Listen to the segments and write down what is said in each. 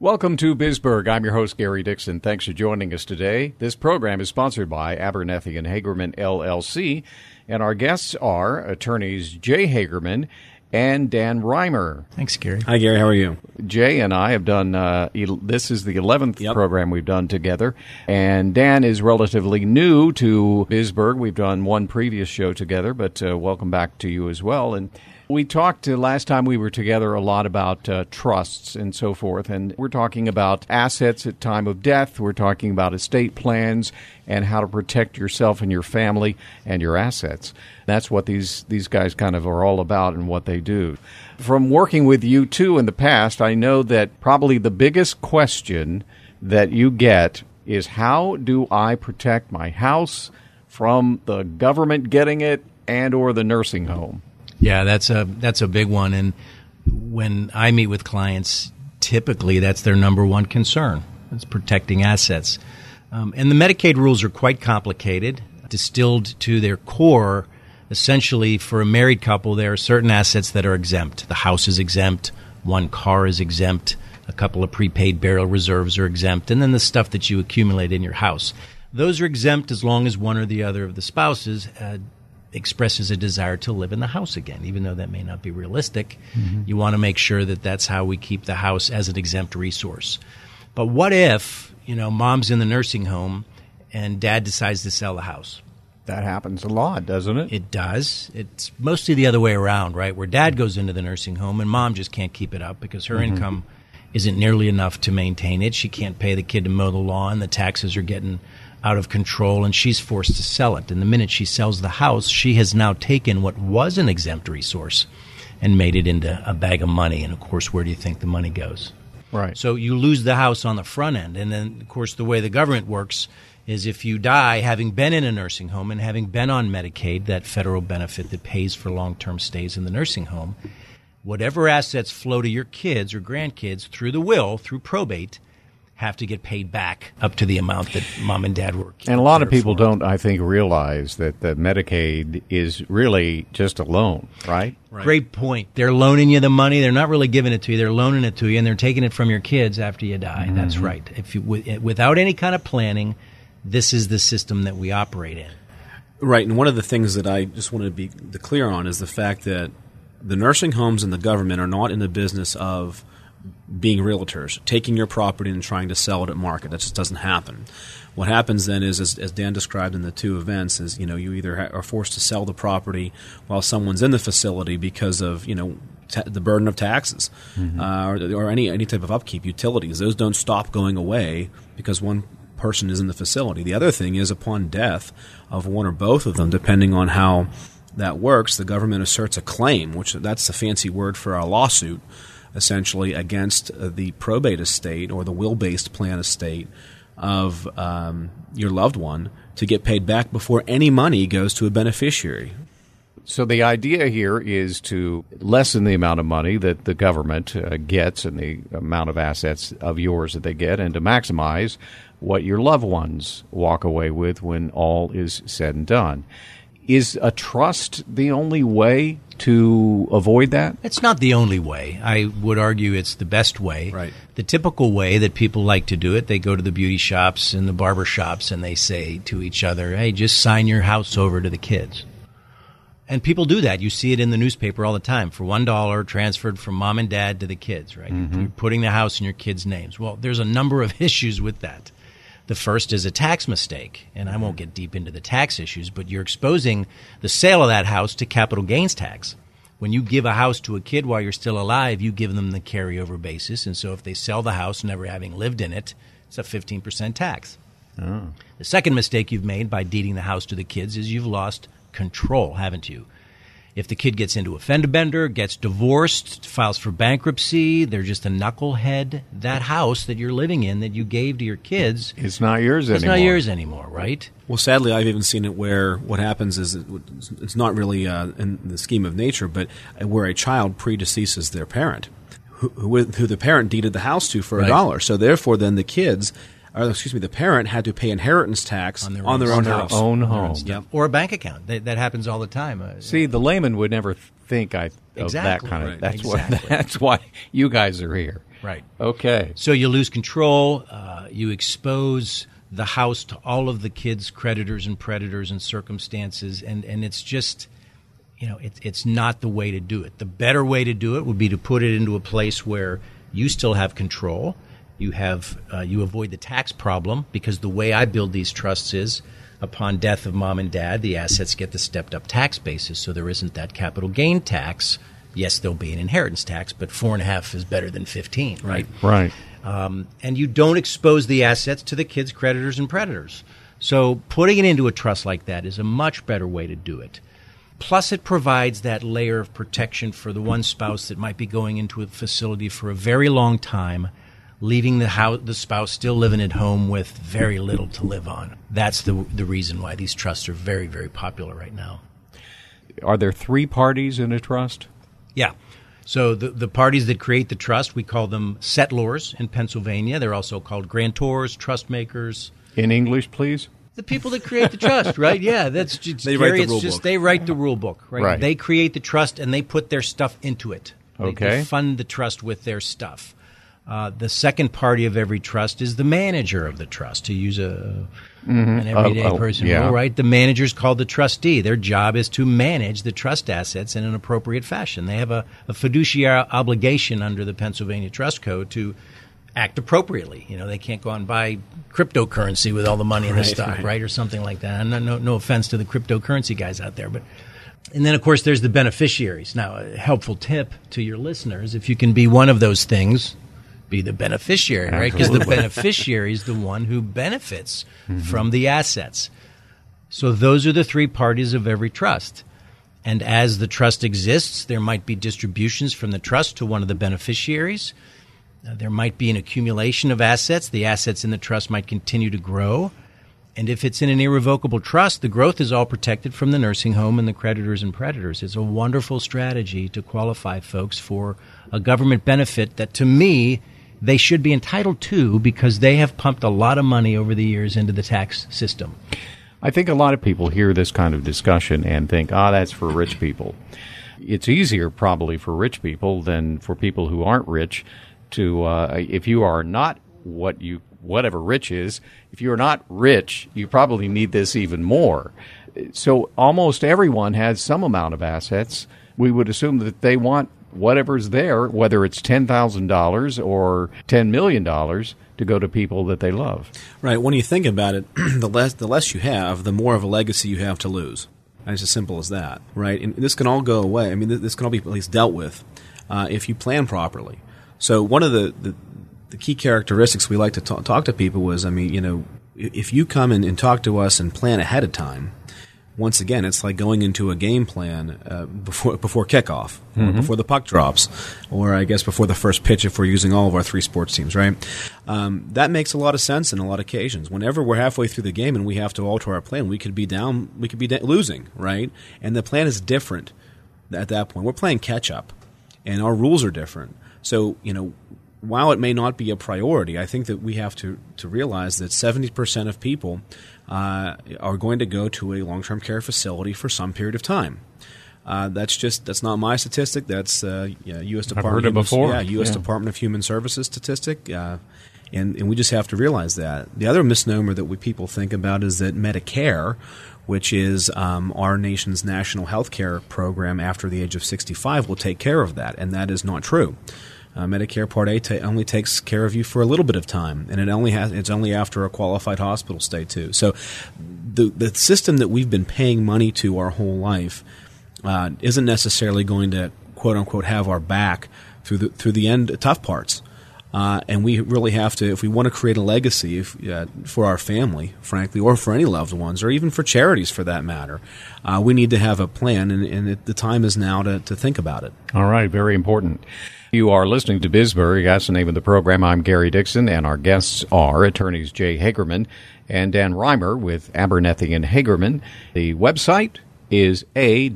Welcome to Bisburg. I'm your host, Gary Dixon. Thanks for joining us today. This program is sponsored by Abernethy and Hagerman LLC, and our guests are attorneys Jay Hagerman and Dan Reimer. Thanks, Gary. Hi, Gary. How are you? Jay and I have done, uh, el- this is the 11th Yep. program we've done together. And Dan is relatively new to Bisburg. We've done one previous show together, but uh, welcome back to you as well. And we talked uh, last time we were together a lot about uh, trusts and so forth. And we're talking about assets at time of death. We're talking about estate plans and how to protect yourself and your family and your assets. That's what these, these guys kind of are all about and what they do. From working with you too in the past, I know that probably the biggest question that you get is how do I protect my house from the government getting it and or the nursing home? Yeah, that's a that's a big one. And when I meet with clients, typically that's their number one concern. It's protecting assets. Um, and the Medicaid rules are quite complicated, distilled to their core. Essentially, for a married couple, there are certain assets that are exempt. The house is exempt, one car is exempt, a couple of prepaid burial reserves are exempt, and then the stuff that you accumulate in your house. Those are exempt as long as one or the other of the spouses uh, expresses a desire to live in the house again, even though that may not be realistic. Mm-hmm. You want to make sure that that's how we keep the house as an exempt resource. But what if, you know, mom's in the nursing home and dad decides to sell the house? That happens a lot, doesn't it? It does. It's mostly the other way around, right? Where dad goes into the nursing home and mom just can't keep it up because her mm-hmm. income isn't nearly enough to maintain it. She can't pay the kid to mow the lawn. The taxes are getting out of control and she's forced to sell it. And the minute she sells the house, she has now taken what was an exempt resource and made it into a bag of money. And of course, where do you think the money goes? right. So you lose the house on the front end. And then, of course, the way the government works is if you die having been in a nursing home and having been on Medicaid, that federal benefit that pays for long term stays in the nursing home, whatever assets flow to your kids or grandkids through the will, through probate, have to get paid back up to the amount that mom and dad were. and a lot of people for. don't, I think, realize that the Medicaid is really just a loan, right? Great point. They're loaning you the money. They're not really giving it to you. They're loaning it to you, and they're taking it from your kids after you die. Mm-hmm. That's right. If you, eh, without any kind of planning, this is the system that we operate in. Right, and one of the things that I just wanted to be clear on is the fact that the nursing homes and the government are not in the business of being realtors, taking your property and trying to sell it at market. That just doesn't happen. What happens then is, as, as Dan described in the two events, is you know you either ha- are forced to sell the property while someone's in the facility because of you know the burden of taxes uh, or, or any any type of upkeep, utilities. Those don't stop going away because one person is in the facility. The other thing is upon death of one or both of them, depending on how that works, the government asserts a claim, which that's a fancy word for a lawsuit, essentially against the probate estate or the will-based plan estate of um, your loved one to get paid back before any money goes to a beneficiary. So the idea here is to lessen the amount of money that the government uh, gets and the amount of assets of yours that they get, and to maximize what your loved ones walk away with when all is said and done. Is a trust the only way to avoid that? It's not the only way. I would argue it's the best way. Right. The typical way that people like to do it, they go to the beauty shops and the barber shops and they say to each other, hey, just sign your house over to the kids. And people do that. You see it in the newspaper all the time. For one dollar, transferred from mom and dad to the kids, right? Mm-hmm. You're putting the house in your kids' names. Well, there's a number of issues with that. The first is a tax mistake, and I won't get deep into the tax issues, but you're exposing the sale of that house to capital gains tax. When you give a house to a kid while you're still alive, you give them the carryover basis, and so if they sell the house never having lived in it, it's a 15% tax. Oh. The second mistake you've made by deeding the house to the kids is you've lost control, haven't you? If the kid gets into a fender bender, gets divorced, files for bankruptcy, they're just a knucklehead. That house that you're living in that you gave to your kids, It's not yours it's anymore. It's not yours anymore, right? Well, sadly, I've even seen it where what happens is it's not really uh, in the scheme of nature, but where a child predeceases their parent, who, who, who the parent deeded the house to for a Right. dollar. So therefore, then the kids, or excuse me, the parent had to pay inheritance tax On their on own their stuff. own house. own home. Yep. Or a bank account. That, that happens all the time. Uh, See, the layman would never think I of Exactly. that kind of. Right. That's Exactly. what. That's why you guys are here. Right. Okay. So you lose control. Uh, you expose the house to all of the kids' creditors and predators and circumstances, and, and it's just, you know, it, it's not the way to do it. The better way to do it would be to put it into a place where you still have control. You have uh, you avoid the tax problem because the way I build these trusts is upon death of mom and dad, the assets get the stepped up tax basis, so there isn't that capital gain tax. Yes, there'll be an inheritance tax, but four and a half is better than fifteen, right? Right. um, and you don't expose the assets to the kids' creditors and predators. So putting it into a trust like that is a much better way to do it. Plus, it provides that layer of protection for the one spouse that might be going into a facility for a very long time, leaving the house, the spouse still living at home with very little to live on. That's the the reason why these trusts are very very popular right now. Are there three parties in a trust? Yeah. So the, the parties that create the trust, we call them settlors in Pennsylvania. They're also called grantors, trust makers. In English, please. The people that create the trust, right? Yeah, that's just, They write the it's rule just book. they write the rule book, right? Right. They create the trust and they put their stuff into it. They- They, Okay. fund the trust with their stuff. Uh, the second party of every trust is the manager of the trust. To use a an everyday Oh, oh, person yeah. rule, right? The manager is called the trustee. Their job is to manage the trust assets in an appropriate fashion. They have a, a fiduciary obligation under the Pennsylvania Trust Code to act appropriately. You know, they can't go out and buy cryptocurrency with all the money in the Right, stock, right. right. or something like that. And no, no, no offense to the cryptocurrency guys out there, but and then of course there's the beneficiaries. Now, a helpful tip to your listeners: if you can be one of those things, be the beneficiary, right? Because the beneficiary is the one who benefits from the assets. So those are the three parties of every trust. And as the trust exists, there might be distributions from the trust to one of the beneficiaries. Uh, there might be an accumulation of assets. The assets in the trust might continue to grow. And if it's in an irrevocable trust, the growth is all protected from the nursing home and the creditors and predators. It's a wonderful strategy to qualify folks for a government benefit that, to me, they should be entitled to because they have pumped a lot of money over the years into the tax system. I think a lot of people hear this kind of discussion and think, ah, that's for rich people. It's easier probably for rich people than for people who aren't rich to, uh, if you are not what you, whatever rich is, if you're not rich, you probably need this even more. So almost everyone has some amount of assets. We would assume that they want whatever's there, whether it's $10,000 or $10 million, to go to people that they love. Right. When you think about it, the less the less you have, the more of a legacy you have to lose. And it's as simple as that, right? And this can all go away. I mean, this can all be at least dealt with uh, if you plan properly. So one of the, the, the key characteristics we like to ta- talk to people was, I mean, you know, if you come in and talk to us and plan ahead of time, once again, it's like going into a game plan uh, before before kickoff, or before the puck drops, or I guess before the first pitch if we're using all of our three sports teams, right? Um, that makes a lot of sense in a lot of occasions. Whenever we're halfway through the game and we have to alter our plan, we could be down, we could be da- losing, right? And the plan is different at that point. We're playing catch up, and our rules are different. So you know, while it may not be a priority, I think that we have to to realize that seventy percent of people uh, are going to go to a long term care facility for some period of time. Uh, that's just that's not my statistic. That's uh, yeah, U.S. Department. heard it of before. Yeah, U.S. Yeah. Department of Human Services statistic. Uh, and, and we just have to realize that. The other misnomer that we people think about is that Medicare, which is um, our nation's national health care program after the age of 65, will take care of that. And that is not true. Uh, Medicare Part A ta- only takes care of you for a little bit of time, and it only has it's only after a qualified hospital stay too. So, the the system that we've been paying money to our whole life uh, isn't necessarily going to quote unquote have our back through the through the end tough parts. Uh, and we really have to, if we want to create a legacy if, uh, for our family, frankly, or for any loved ones, or even for charities for that matter, uh, we need to have a plan, and, and it, the time is now to, to think about it. All right, very important. You are listening to Bisburg. That's the name of the program. I'm Gary Dixon, and our guests are attorneys Jay Hagerman and Dan Reimer with Abernethy and Hagerman. The website is a-h.law,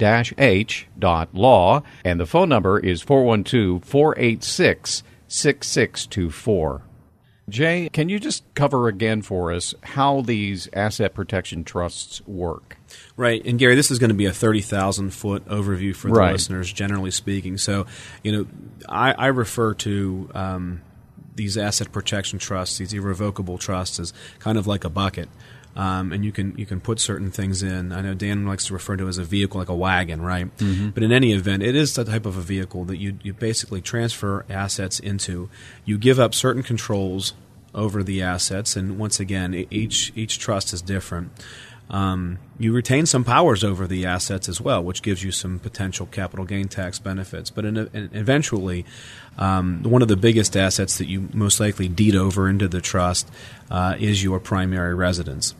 and the phone number is 412 486 6624. Jay, can you just cover again for us how these asset protection trusts work? Right, and Gary, this is going to be a thirty thousand foot overview for the Right. listeners, generally speaking. So, you know, I, I refer to um, these asset protection trusts, these irrevocable trusts, as kind of like a bucket. Um, and you can you can put certain things in. I know Dan likes to refer to it as a vehicle, like a wagon, right? But in any event, it is the type of a vehicle that you you basically transfer assets into. You give up certain controls over the assets, and once again, each each trust is different. Um, you retain some powers over the assets as well, which gives you some potential capital gain tax benefits. But in, in, eventually, um, one of the biggest assets that you most likely deed over into the trust uh, is your primary residence.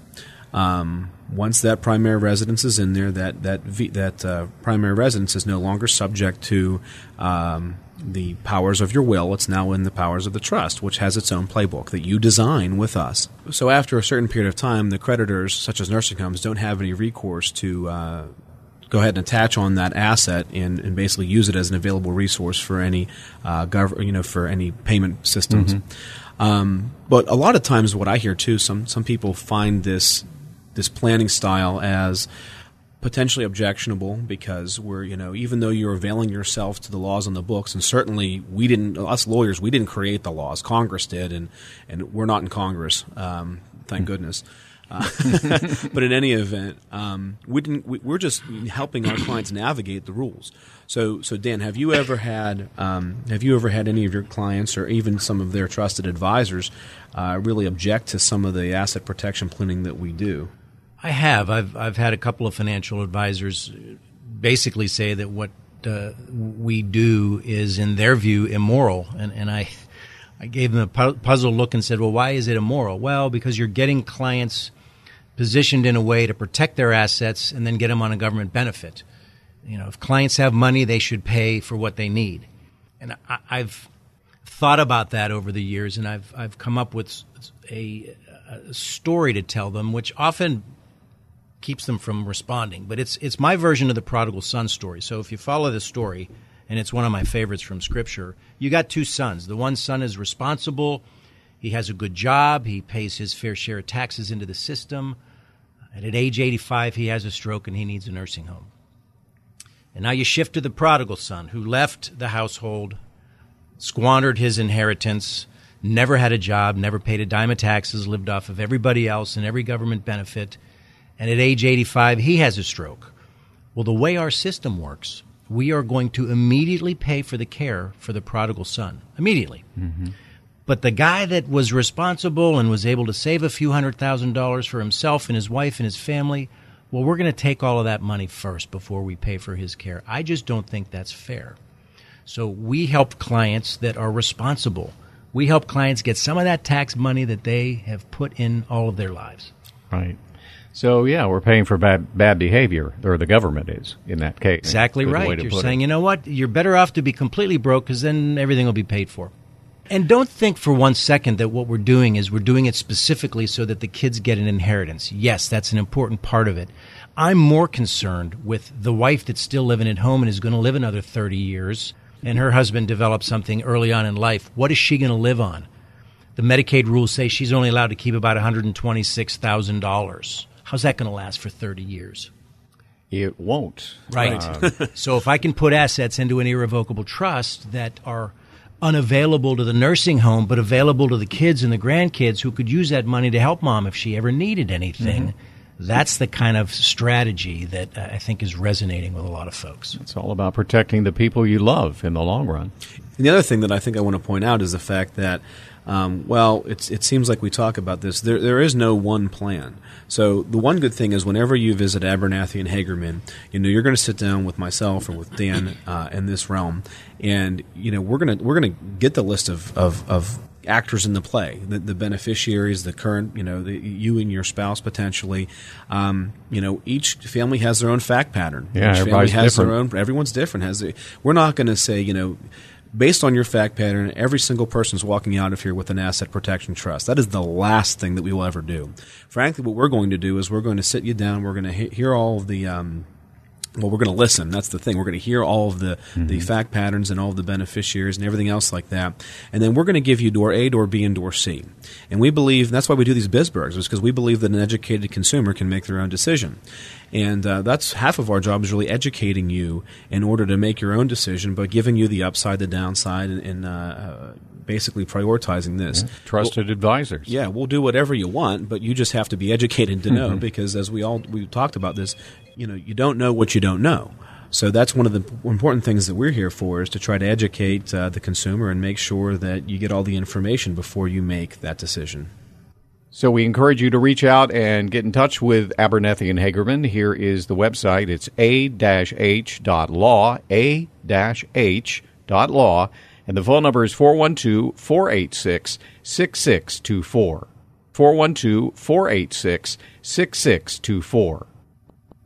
Um, once that primary residence is in there, that that that uh, primary residence is no longer subject to um, the powers of your will. It's now in the powers of the trust, which has its own playbook that you design with us. So after a certain period of time, the creditors, such as nursing homes, don't have any recourse to. Uh, Go ahead and attach on that asset and, and basically use it as an available resource for any, uh, gov- you know, for any payment systems. Um, but a lot of times, what I hear too, some some people find this this planning style as potentially objectionable because we're you know even though you're availing yourself to the laws on the books and certainly we didn't us lawyers we didn't create the laws. Congress did and and we're not in congress um, thank goodness. Uh, but in any event um, we didn't we, we're just helping our clients navigate the rules. So so dan have you ever had um, have you ever had any of your clients or even some of their trusted advisors uh, really object to some of the asset protection planning that we do I have. I've I've had a couple of financial advisors basically say that what uh, we do is, in their view, immoral, and and I I gave them a pu- puzzled look and said, well, why is it immoral? Well, because you're getting clients positioned in a way to protect their assets and then get them on a government benefit. You know, if clients have money, they should pay for what they need, and I, I've thought about that over the years, and I've I've come up with a, a story to tell them, which often keeps them from responding. But it's it's my version of the prodigal son story. So if you follow the story, and it's one of my favorites from Scripture, you got two sons. The one son is responsible. He has a good job. He pays his fair share of taxes into the system. And at age 85, he has a stroke and he needs a nursing home. And now you shift to the prodigal son who left the household, squandered his inheritance, never had a job, never paid a dime of taxes, lived off of everybody else and every government benefit. And at age 85, he has a stroke. Well, the way our system works, we are going to immediately pay for the care for the prodigal son. Immediately. Mm-hmm. But the guy that was responsible and was able to save a few hundred thousand dollars for himself and his wife and his family, well, we're going to take all of that money first before we pay for his care. I just don't think that's fair. So we help clients that are responsible. We help clients get some of that tax money that they have put in all of their lives. Right. So yeah, we're paying for bad bad behavior, or the government is in that case. Exactly Good right. You're put it. saying, you know what? You're better off to be completely broke because then everything will be paid for. And don't think for one second that what we're doing is we're doing it specifically so that the kids get an inheritance. Yes, that's an important part of it. I'm more concerned with the wife that's still living at home and is going to live another 30 years, and her husband develops something early on in life. What is she going to live on? The Medicaid rules say she's only allowed to keep about $126,000. How's that going to last for 30 years? It won't. Right. Um, so if I can put assets into an irrevocable trust that are unavailable to the nursing home but available to the kids and the grandkids who could use that money to help mom if she ever needed anything, that's the kind of strategy that uh, I think is resonating with a lot of folks. it's all about protecting the people you love in the long run. And the other thing that I think I want to point out is the fact that Um, well, it's, it seems like we talk about this. There, there is no one plan. So the one good thing is whenever you visit Abernethy and Hagerman, you know you're going to sit down with myself or with Dan uh, in this realm, and you know we're going to we're going to get the list of, of, of actors in the play, the, the, beneficiaries, the current, you know, the, you and your spouse potentially. Um, you know, each family has their own fact pattern. Yeah, each everybody's family has different. their own. Everyone's different. Has a, we're not going to say, you know. Based on your fact pattern, every single person is walking out of here with an asset protection trust. That is the last thing that we will ever do. Frankly, what we're going to do is we're going to sit you down. We're going to he- hear all of the um, well, we're going to listen. That's the thing. We're going to hear all of the, the fact patterns and all of the beneficiaries and everything else like that. And then we're going to give you door A, door B, and door C. And we believe that's why we do these Bisburgs, is because we believe that an educated consumer can make their own decision. And uh, that's half of our job is really educating you in order to make your own decision, but giving you the upside, the downside, and, and uh, uh, basically prioritizing this. Trusted advisors. Yeah, we'll do whatever you want, but you just have to be educated to know because as we all we talked about this, you know, you don't know what you don't know. So that's one of the important things that we're here for is to try to educate uh, the consumer and make sure that you get all the information before you make that decision. So we encourage you to reach out and get in touch with Abernethy and Hagerman. Here is the website. It's a-h.law, a-h.law, and the phone number is 412-486-6624. 412-486-6624.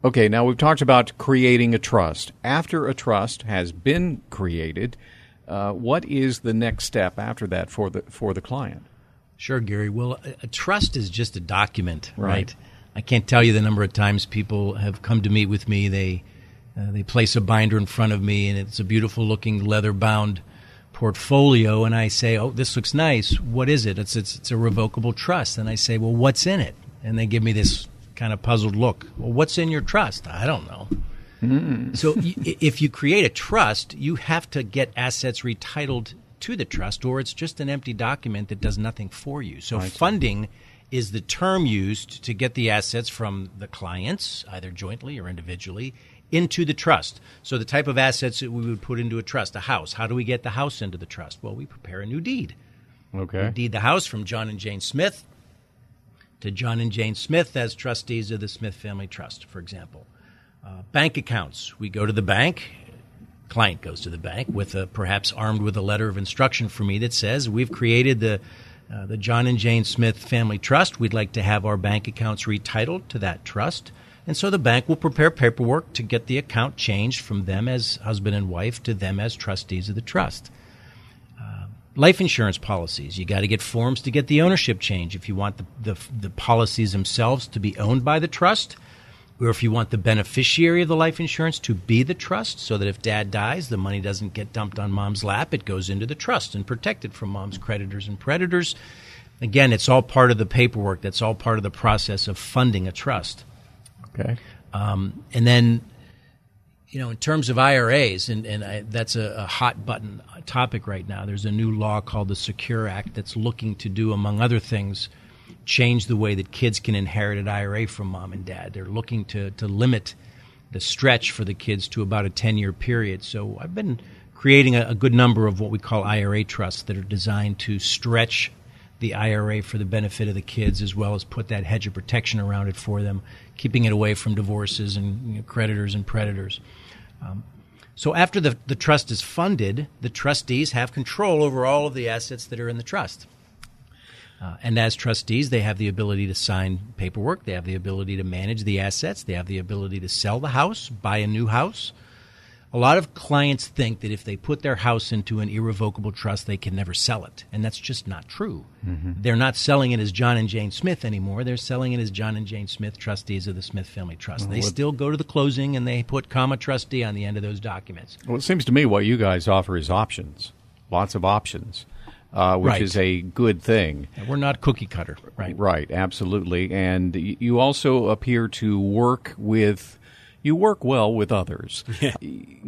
Okay, now we've talked about creating a trust. After a trust has been created, uh, what is the next step after that for the for the client? Sure, Gary. Well, a, a trust is just a document, Right. right. I can't tell you the number of times people have come to meet with me. They uh, they place a binder in front of me, and it's a beautiful looking leather bound portfolio. And I say, "Oh, this looks nice. What is it?" It's it's, it's a revocable trust. And I say, "Well, what's in it?" And they give me this kind of puzzled look. Well, what's in your trust? I don't know. Hmm. So y- if you create a trust, you have to get assets retitled to the trust, or it's just an empty document that does nothing for you. So funding is the term used to get the assets from the clients, either jointly or individually, into the trust. So the type of assets that we would put into a trust, a house. How do we get the house into the trust? Well, we prepare a new deed. Okay. Deed the house from John and Jane Smith to John and Jane Smith as trustees of the Smith Family Trust, for example. Uh, bank accounts. We go to the bank. Client goes to the bank with a, perhaps armed with a letter of instruction for me that says we've created the uh, the John and Jane Smith Family Trust. We'd like to have our bank accounts retitled to that trust, and so the bank will prepare paperwork to get the account changed from them as husband and wife to them as trustees of the trust uh, life insurance policies. You got to get forms to get the ownership change if you want the, the, the policies themselves to be owned by the trust, or if you want the beneficiary of the life insurance to be the trust, so that if dad dies, the money doesn't get dumped on mom's lap. It goes into the trust and protected from mom's creditors and predators. Again, it's all part of the paperwork. That's all part of the process of funding a trust. Okay. Um, and then, you know, in terms of IRAs, and, and I, that's a, a hot button topic right now. There's a new law called the Secure Act that's looking to do, among other things, change the way that kids can inherit an IRA from mom and dad. They're looking to, to limit the stretch for the kids to about a 10 year period. So I've been creating a, a good number of what we call IRA trusts that are designed to stretch the IRA for the benefit of the kids, as well as put that hedge of protection around it for them, keeping it away from divorces and you know, creditors and predators. Um, so after the, the trust is funded, the trustees have control over all of the assets that are in the trust. Uh, and as trustees, they have the ability to sign paperwork. They have the ability to manage the assets. They have the ability to sell the house, buy a new house. A lot of clients think that if they put their house into an irrevocable trust, they can never sell it. And that's just not true. They're not selling it as John and Jane Smith anymore. They're selling it as John and Jane Smith, trustees of the Smith Family Trust. They still go to the closing and they put comma trustee on the end of those documents. Well, it seems to me what you guys offer is options, lots of options, uh, which Right. is a good thing. We're not cookie cutter, right? Right, absolutely. And you also appear to work with, you work well with others. Y-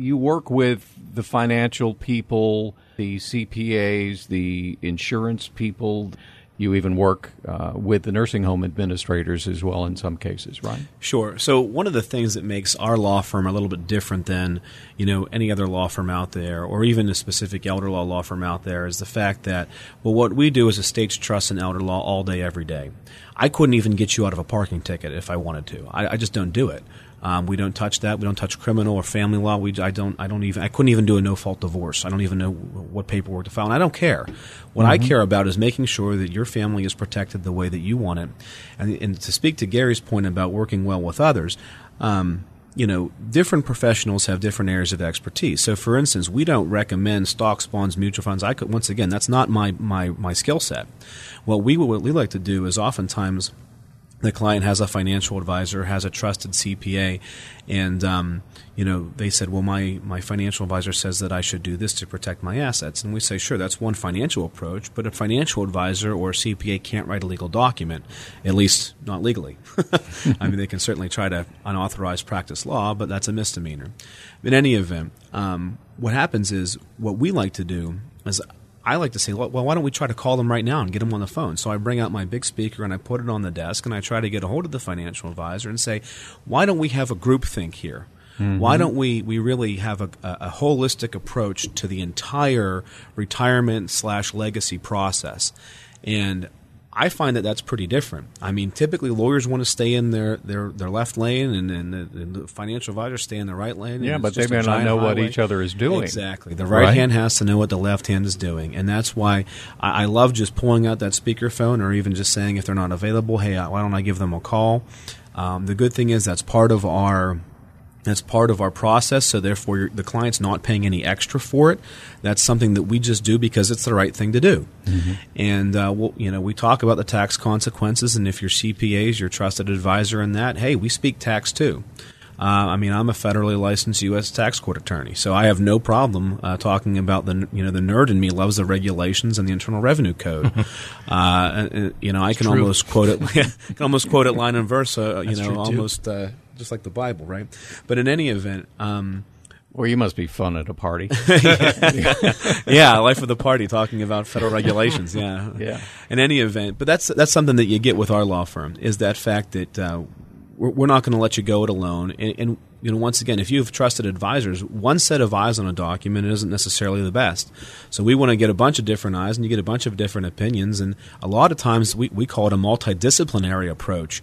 You work with the financial people, the CPAs, the insurance people. you even work uh, with the nursing home administrators as well in some cases, right? Sure. So one of the things that makes our law firm a little bit different than you know any other law firm out there, or even a specific elder law law firm out there, is the fact that well, what we do is estates trust and elder law all day, every day. I couldn't even get you out of a parking ticket if I wanted to. I, I just don't do it. Um, we don't touch that. We don't touch criminal or family law. We, I don't. I don't even. I couldn't even do a no fault divorce. I don't even know what paperwork to file. And I don't care. What mm-hmm. I care about is making sure that your family is protected the way that you want it. And, and to speak to Gary's point about working well with others. Um, you know, different professionals have different areas of expertise. So, for instance, we don't recommend stocks, bonds, mutual funds. I could, once again, that's not my my my skill set. What we what we like to do is oftentimes the client has a financial advisor, has a trusted CPA, and um, you know they said, "Well, my my financial advisor says that I should do this to protect my assets," and we say, "Sure, that's one financial approach, but a financial advisor or CPA can't write a legal document, at least not legally. I mean, they can certainly try to unauthorized practice law, but that's a misdemeanor. In any event, um, what happens is what we like to do is I like to say, well, why don't we try to call them right now and get them on the phone? So I bring out my big speaker and I put it on the desk and I try to get a hold of the financial advisor and say, why don't we have a group think here? Mm-hmm. Why don't we, we really have a, a, holistic approach to the entire retirement slash legacy process? And I find that that's pretty different. I mean, typically lawyers want to stay in their, their, their left lane, and, and, the, and the financial advisors stay in the right lane. Yeah, but they may not know highway. what each other is doing. Exactly. The right, right, hand has to know what the left hand is doing, and that's why I, I love just pulling out that speakerphone, or even just saying if they're not available, hey, why don't I give them a call? Um, the good thing is that's part of our that's part of our process, so therefore the client's not paying any extra for it. That's something that we just do because it's the right thing to do. Mm-hmm. And uh, we'll, you know, we talk about the tax consequences, and if your CPA is your trusted advisor in that, hey, we speak tax too. Uh, I mean, I'm a federally licensed U.S. tax court attorney, so I have no problem uh, talking about the you know the nerd in me loves the regulations and the Internal Revenue Code. Uh, uh, you know, I can almost quote it. can almost quote it line and verse. Uh, you know, almost uh, just like the Bible, right? But in any event. Um, or you must be fun at a party. yeah, life of the party, talking about federal regulations. Yeah, yeah. In any event, but that's that's something that you get with our law firm is that fact that uh, we're, we're, not going to let you go it alone. And, and, you know, once again, if you have trusted advisors, one set of eyes on a document isn't necessarily the best. So we want to get a bunch of different eyes, and you get a bunch of different opinions. And a lot of times, we we call it a multidisciplinary approach.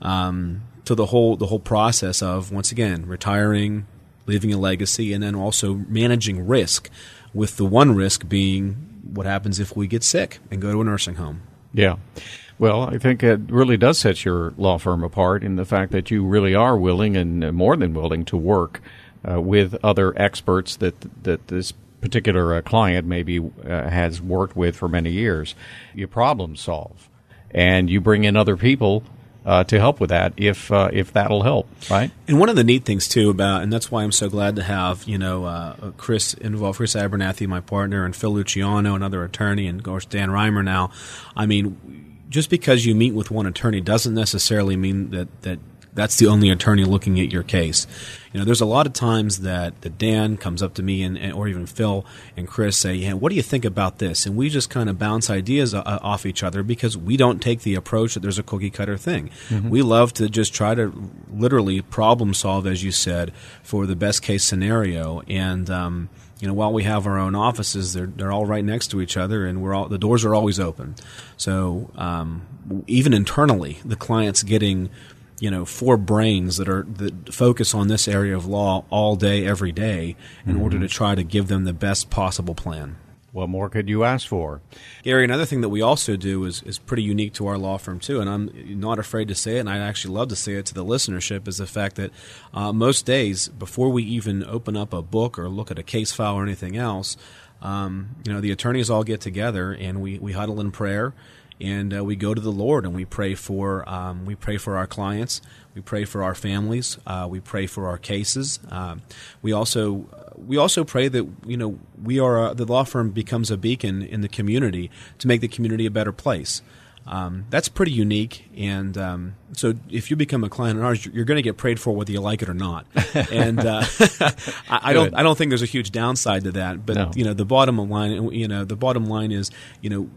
Um, to the whole the whole process of once again retiring, leaving a legacy, and then also managing risk. With the one risk being what happens if we get sick and go to a nursing home. Yeah. Well, I think it really does set your law firm apart in the fact that you really are willing and more than willing to work uh, with other experts that that this particular uh, client maybe uh, has worked with for many years. You problem solve, and you bring in other people uh, to help with that if uh, if that'll help, right? And one of the neat things too about, and that's why I'm so glad to have you know uh, Chris involved, Chris Abernethy, my partner, and Phil Luciano, another attorney, and of course Dan Reimer. Now, I mean, just because you meet with one attorney doesn't necessarily mean that that that's the only attorney looking at your case. You know, there's a lot of times that, that Dan comes up to me and, and or even Phil and Chris say, "Yeah, what do you think about this?" And we just kind of bounce ideas uh, off each other because we don't take the approach that there's a cookie cutter thing. Mm-hmm. We love to just try to literally problem solve, as you said, for the best case scenario. And um, you know, while we have our own offices, they're they're all right next to each other, and we're all the doors are always open. So um, even internally, the client's getting you know four brains that are that focus on this area of law all day every day in mm-hmm. order to try to give them the best possible plan what more could you ask for gary another thing that we also do is, is pretty unique to our law firm too and i'm not afraid to say it and i'd actually love to say it to the listenership is the fact that uh, most days before we even open up a book or look at a case file or anything else um, you know the attorneys all get together and we, we huddle in prayer and uh, we go to the Lord and we pray for um, we pray for our clients, we pray for our families, uh, we pray for our cases. Um, we also we also pray that you know we are a, the law firm becomes a beacon in the community to make the community a better place. Um, that's pretty unique, and um, so if you become a client of ours, you're going to get prayed for whether you like it or not. and uh, I, I, don't, I don't think there's a huge downside to that. But no. you know, the bottom line, you know, the bottom line is, you know,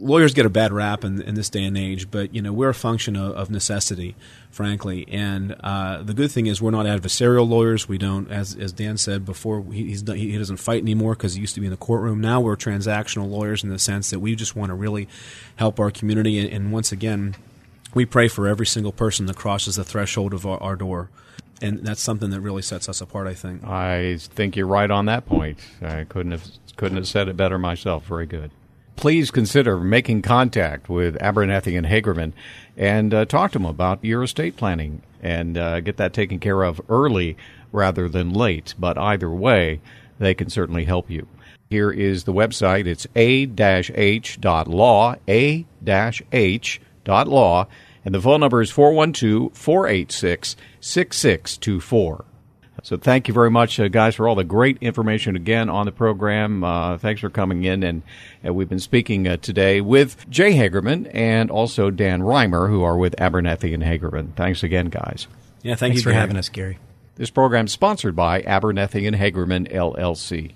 lawyers get a bad rap in, in, this day and age, but you know we're a function of, of necessity, frankly. And uh, the good thing is we're not adversarial lawyers. We don't, as as Dan said before, he, he doesn't fight anymore because he used to be in the courtroom. Now we're transactional lawyers in the sense that we just want to really help our community. And, and once again, we pray for every single person that crosses the threshold of our, our door and that's something that really sets us apart. I think. I think you're right on that point. I couldn't have couldn't have said it better myself. Very good please consider making contact with Abernethy and Hagerman and uh, talk to them about your estate planning and uh, get that taken care of early rather than late. But either way, they can certainly help you. Here is the website. It's a-h.law, a-h.law, and the phone number is 412 486 6624. So thank you very much, uh, guys, for all the great information again on the program. Uh, thanks for coming in, and, and we've been speaking uh, today with Jay Hagerman and also Dan Reimer, who are with Abernethy and Hagerman. Thanks again, guys. Yeah, thank Thanks you for having us, Gary. This program is sponsored by Abernethy and Hagerman LLC.